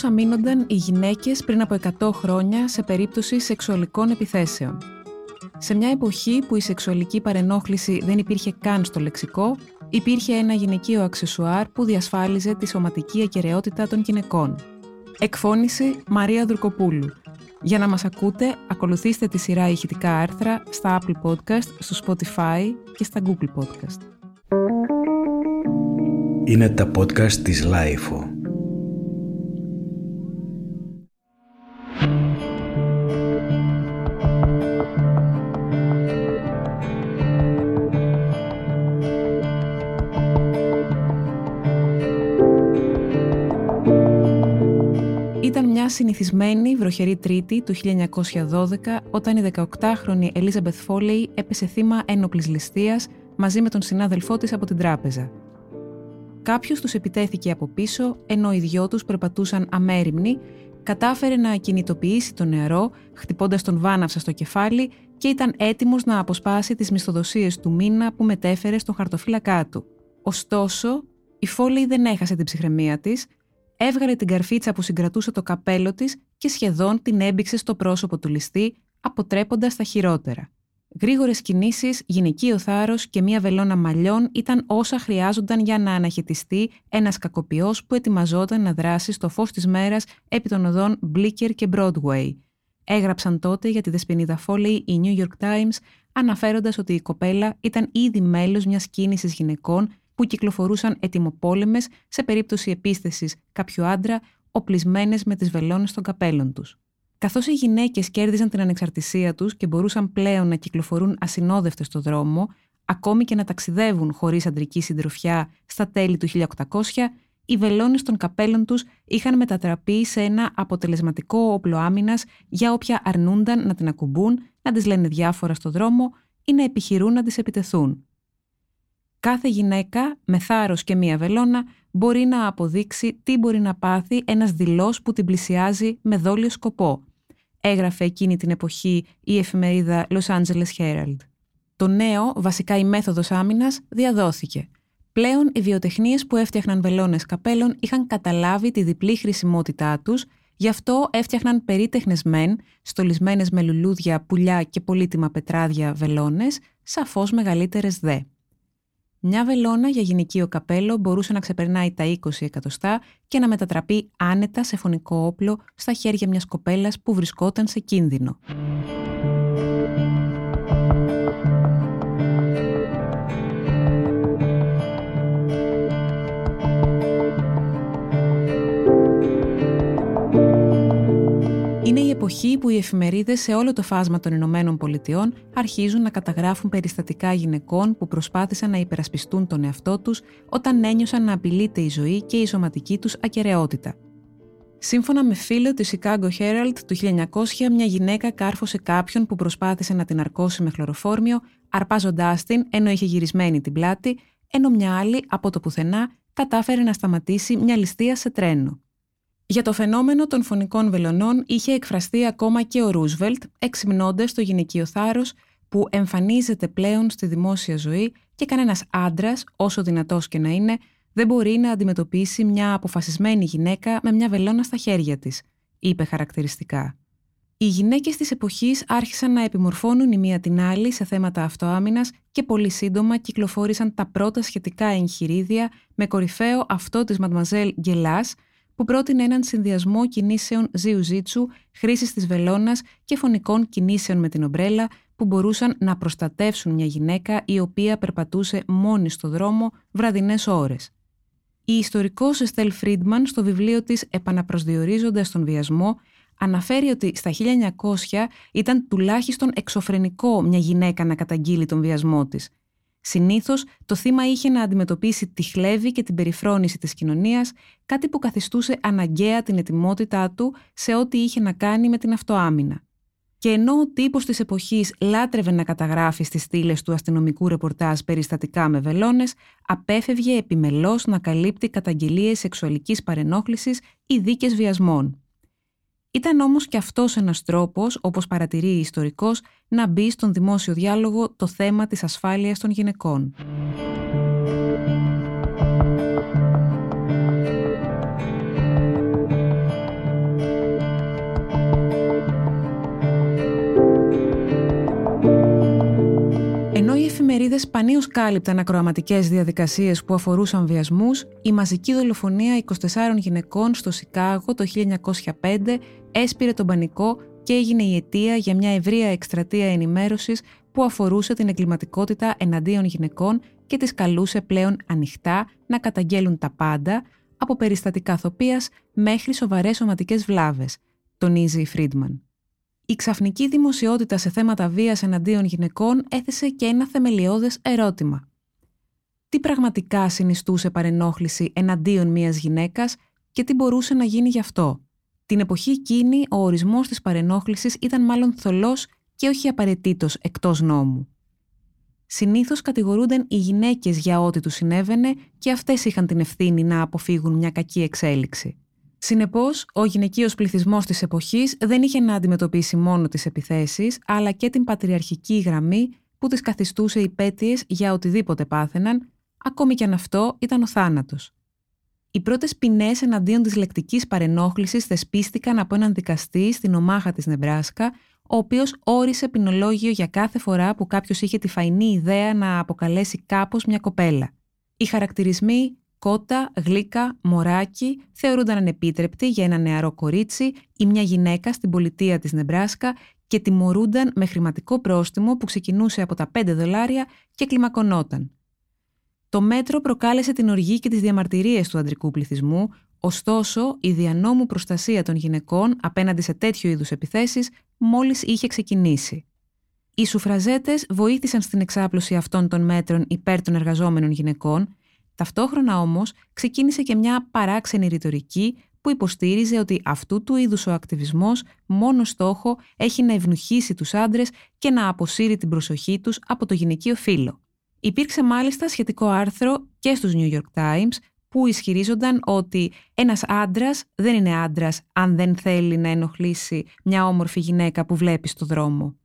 πώς αμήνονταν οι γυναίκες πριν από 100 χρόνια σε περίπτωση σεξουαλικών επιθέσεων. Σε μια εποχή που η σεξουαλική παρενόχληση δεν υπήρχε καν στο λεξικό, υπήρχε ένα γυναικείο αξεσουάρ που διασφάλιζε τη σωματική ακαιρεότητα των γυναικών. Εκφώνηση Μαρία Δουρκοπούλου. Για να μας ακούτε, ακολουθήστε τη σειρά ηχητικά άρθρα στα Apple Podcast, στο Spotify και στα Google Podcast. Είναι τα podcast της Lifeo. Συνηθισμένη βροχερή Τρίτη του 1912 όταν η 18χρονη Ελίζαμπεθ Φόλεϊ έπεσε θύμα ένοπλης ληστείας μαζί με τον συνάδελφό της από την τράπεζα. Κάποιος τους επιτέθηκε από πίσω ενώ οι δυο τους περπατούσαν αμέριμνοι, κατάφερε να κινητοποιήσει τον νεαρό χτυπώντας τον βάναυσα στο κεφάλι και ήταν έτοιμος να αποσπάσει τις μισθοδοσίες του μήνα που μετέφερε στον χαρτοφύλακά του. Ωστόσο, η Φόλεϊ δεν έχασε την ψυχραιμία της έβγαλε την καρφίτσα που συγκρατούσε το καπέλο της και σχεδόν την έμπηξε στο πρόσωπο του ληστή, αποτρέποντας τα χειρότερα. Γρήγορες κινήσεις, γυναικείο θάρρος και μία βελόνα μαλλιών ήταν όσα χρειάζονταν για να αναχαιτιστεί ένας κακοποιός που ετοιμαζόταν να δράσει στο φως της μέρας επί των οδών Bleecker και Broadway. Έγραψαν τότε για τη δεσποινίδα Foley οι New York Times, αναφέροντας ότι η κοπέλα ήταν ήδη μέλος μιας κίνησης γυναικών που κυκλοφορούσαν ετοιμοπόλεμες σε περίπτωση επίστεσης κάποιου άντρα, οπλισμένες με τις βελόνες των καπέλων τους. Καθώς οι γυναίκες κέρδιζαν την ανεξαρτησία τους και μπορούσαν πλέον να κυκλοφορούν ασυνόδευτες στο δρόμο, ακόμη και να ταξιδεύουν χωρίς αντρική συντροφιά στα τέλη του 1800, οι βελόνες των καπέλων τους είχαν μετατραπεί σε ένα αποτελεσματικό όπλο άμυνας για όποια αρνούνταν να την ακουμπούν, να τις λένε διάφορα στο δρόμο ή να επιχειρούν να τις επιτεθούν. Κάθε γυναίκα με θάρρος και μία βελόνα μπορεί να αποδείξει τι μπορεί να πάθει ένας δηλός που την πλησιάζει με δόλιο σκοπό. Έγραφε εκείνη την εποχή η εφημερίδα Los Angeles Herald. Το νέο, βασικά η μέθοδος άμυνας, διαδόθηκε. Πλέον οι βιοτεχνίες που έφτιαχναν βελόνες καπέλων είχαν καταλάβει τη διπλή χρησιμότητά τους, γι' αυτό έφτιαχναν περίτεχνες μεν, στολισμένες με λουλούδια, πουλιά και πολύτιμα πετράδια βελόνες, σαφώς μεγαλύτερες δε. Μια βελόνα για γυναικείο καπέλο μπορούσε να ξεπερνάει τα 20 εκατοστά και να μετατραπεί άνετα σε φωνικό όπλο στα χέρια μιας κοπέλας που βρισκόταν σε κίνδυνο. Εποχή που οι εφημερίδες σε όλο το φάσμα των Ηνωμένων Πολιτειών αρχίζουν να καταγράφουν περιστατικά γυναικών που προσπάθησαν να υπερασπιστούν τον εαυτό τους όταν ένιωσαν να απειλείται η ζωή και η σωματική τους ακαιρεότητα. Σύμφωνα με φίλο της Chicago Herald του 1900, μια γυναίκα κάρφωσε κάποιον που προσπάθησε να την αρκώσει με χλωροφόρμιο, αρπάζοντάς την ενώ είχε γυρισμένη την πλάτη, ενώ μια άλλη από το πουθενά κατάφερε να σταματήσει μια ληστεία σε τρένο. Για το φαινόμενο των φωνικών βελονών είχε εκφραστεί ακόμα και ο Ρούσβελτ, εξυμνώντας το γυναικείο θάρρος που εμφανίζεται πλέον στη δημόσια ζωή και κανένας άντρας, όσο δυνατός και να είναι, δεν μπορεί να αντιμετωπίσει μια αποφασισμένη γυναίκα με μια βελόνα στα χέρια της, είπε χαρακτηριστικά. Οι γυναίκες της εποχής άρχισαν να επιμορφώνουν η μία την άλλη σε θέματα αυτοάμυνας και πολύ σύντομα κυκλοφόρησαν τα πρώτα σχετικά εγχειρίδια με κορυφαίο αυτό της Μαντμαζέλ Γκελά, που πρότεινε έναν συνδυασμό κινήσεων ζιουζίτσου, χρήσης της βελόνας και φωνικών κινήσεων με την ομπρέλα που μπορούσαν να προστατεύσουν μια γυναίκα η οποία περπατούσε μόνη στο δρόμο βραδινές ώρες. Η ιστορικός Εστέλ Φρίντμαν στο βιβλίο της «Επαναπροσδιορίζοντας τον βιασμό» αναφέρει ότι στα 1900 ήταν τουλάχιστον εξωφρενικό μια γυναίκα να καταγγείλει τον βιασμό της Συνήθως, το θύμα είχε να αντιμετωπίσει τη χλέβη και την περιφρόνηση της κοινωνίας, κάτι που καθιστούσε αναγκαία την ετοιμότητά του σε ό,τι είχε να κάνει με την αυτοάμυνα. Και ενώ ο τύπος της εποχής λάτρευε να καταγράφει στις στήλες του αστυνομικού ρεπορτάζ περιστατικά με βελόνες, απέφευγε επιμελώς να καλύπτει καταγγελίες σεξουαλικής παρενόχλησης ή δίκες βιασμών. Ήταν όμως και αυτός ένας τρόπος, όπως παρατηρεί η ιστορικός, να μπει στον δημόσιο διάλογο το θέμα της ασφάλειας των γυναικών. Εφημερίδες σπανίως κάλυπταν ακροαματικές διαδικασίες που αφορούσαν βιασμούς, η μαζική δολοφονία 24 γυναικών στο Σικάγο το 1905 έσπηρε τον πανικό και έγινε η αιτία για μια ευρεία εκστρατεία ενημέρωσης που αφορούσε την εγκληματικότητα εναντίον γυναικών και τις καλούσε πλέον ανοιχτά να καταγγέλουν τα πάντα, από περιστατικά θοπίας μέχρι σοβαρές σωματικές βλάβες, τονίζει η Φρίντμαν. Η ξαφνική δημοσιότητα σε θέματα βίας εναντίον γυναικών έθεσε και ένα θεμελιώδες ερώτημα. Τι πραγματικά συνιστούσε παρενόχληση εναντίον μιας γυναίκας και τι μπορούσε να γίνει γι' αυτό; Την εποχή εκείνη ο ορισμός της παρενόχλησης ήταν μάλλον θολός και όχι απαραίτητος εκτός νόμου. Συνήθως κατηγορούνταν οι γυναίκες για ό,τι τους συνέβαινε και αυτές είχαν την ευθύνη να αποφύγουν μια κακή εξέλιξη. Συνεπώς, ο γυναικείος πληθυσμός της εποχής δεν είχε να αντιμετωπίσει μόνο τις επιθέσεις, αλλά και την πατριαρχική γραμμή που τις καθιστούσε υπέτειες για οτιδήποτε πάθαιναν, ακόμη κι αν αυτό ήταν ο θάνατος. Οι πρώτες ποινές εναντίον της λεκτικής παρενόχλησης θεσπίστηκαν από έναν δικαστή στην ομάχα της Νεμπράσκα, ο οποίος όρισε ποινολόγιο για κάθε φορά που κάποιος είχε τη φαϊνή ιδέα να αποκαλέσει κάπως μια κοπέλα. Οι χαρακτηρισμοί κότα, γλύκα, μωράκι θεωρούνταν ανεπίτρεπτοι για ένα νεαρό κορίτσι ή μια γυναίκα στην πολιτεία της Νεμπράσκα και τιμωρούνταν με χρηματικό πρόστιμο που ξεκινούσε από τα 5 δολάρια και κλιμακωνόταν. Το μέτρο προκάλεσε την οργή και τις διαμαρτυρίες του αντρικού πληθυσμού, ωστόσο η διανόμου προστασία των γυναικών απέναντι σε τέτοιου είδους επιθέσεις μόλις είχε ξεκινήσει. Οι σουφραζέτες βοήθησαν στην εξάπλωση αυτών των μέτρων υπέρ των εργαζόμενων γυναικών Ταυτόχρονα όμως ξεκίνησε και μια παράξενη ρητορική που υποστήριζε ότι αυτού του είδους ο ακτιβισμός μόνο στόχο έχει να ευνουχίσει τους άντρες και να αποσύρει την προσοχή τους από το γυναικείο φύλλο. Υπήρξε μάλιστα σχετικό άρθρο και στους New York Times που ισχυρίζονταν ότι ένας άντρας δεν είναι άντρας αν δεν θέλει να ενοχλήσει μια όμορφη γυναίκα που βλέπει στο δρόμο.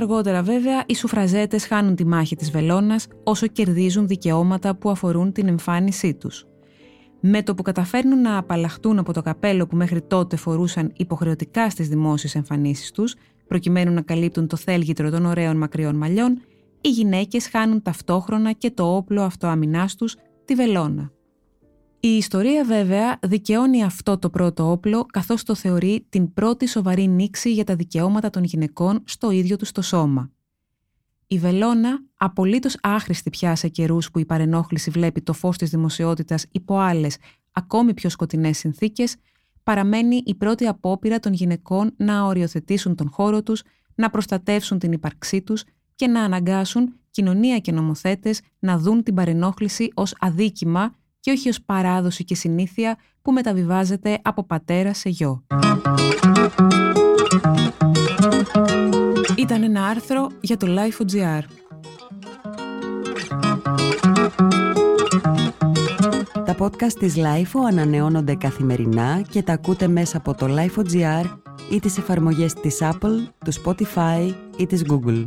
Αργότερα βέβαια οι σουφραζέτες χάνουν τη μάχη της βελόνας όσο κερδίζουν δικαιώματα που αφορούν την εμφάνισή τους. Με το που καταφέρνουν να απαλλαχτούν από το καπέλο που μέχρι τότε φορούσαν υποχρεωτικά στις δημόσιες εμφανίσεις τους, προκειμένου να καλύπτουν το θέλγητρο των ωραίων μακριών μαλλιών, οι γυναίκες χάνουν ταυτόχρονα και το όπλο αυτοαμυνάς τους, τη βελόνα. Η ιστορία βέβαια δικαιώνει αυτό το πρώτο όπλο καθώς το θεωρεί την πρώτη σοβαρή νήξη για τα δικαιώματα των γυναικών στο ίδιο τους το σώμα. Η Βελόνα, απολύτως άχρηστη πια σε καιρούς που η παρενόχληση βλέπει το φως της δημοσιότητας υπό άλλες, ακόμη πιο σκοτεινές συνθήκες, παραμένει η πρώτη απόπειρα των γυναικών να οριοθετήσουν τον χώρο τους, να προστατεύσουν την ύπαρξή τους και να αναγκάσουν κοινωνία και νομοθέτες να δουν την παρενόχληση ως αδίκημα και όχι ως παράδοση και συνήθεια που μεταβιβάζεται από πατέρα σε γιο. Ήταν ένα άρθρο για το Life.gr. Τα podcast της Lifeo ανανεώνονται καθημερινά και τα ακούτε μέσα από το Life.gr ή τις εφαρμογές της Apple, του Spotify ή της Google.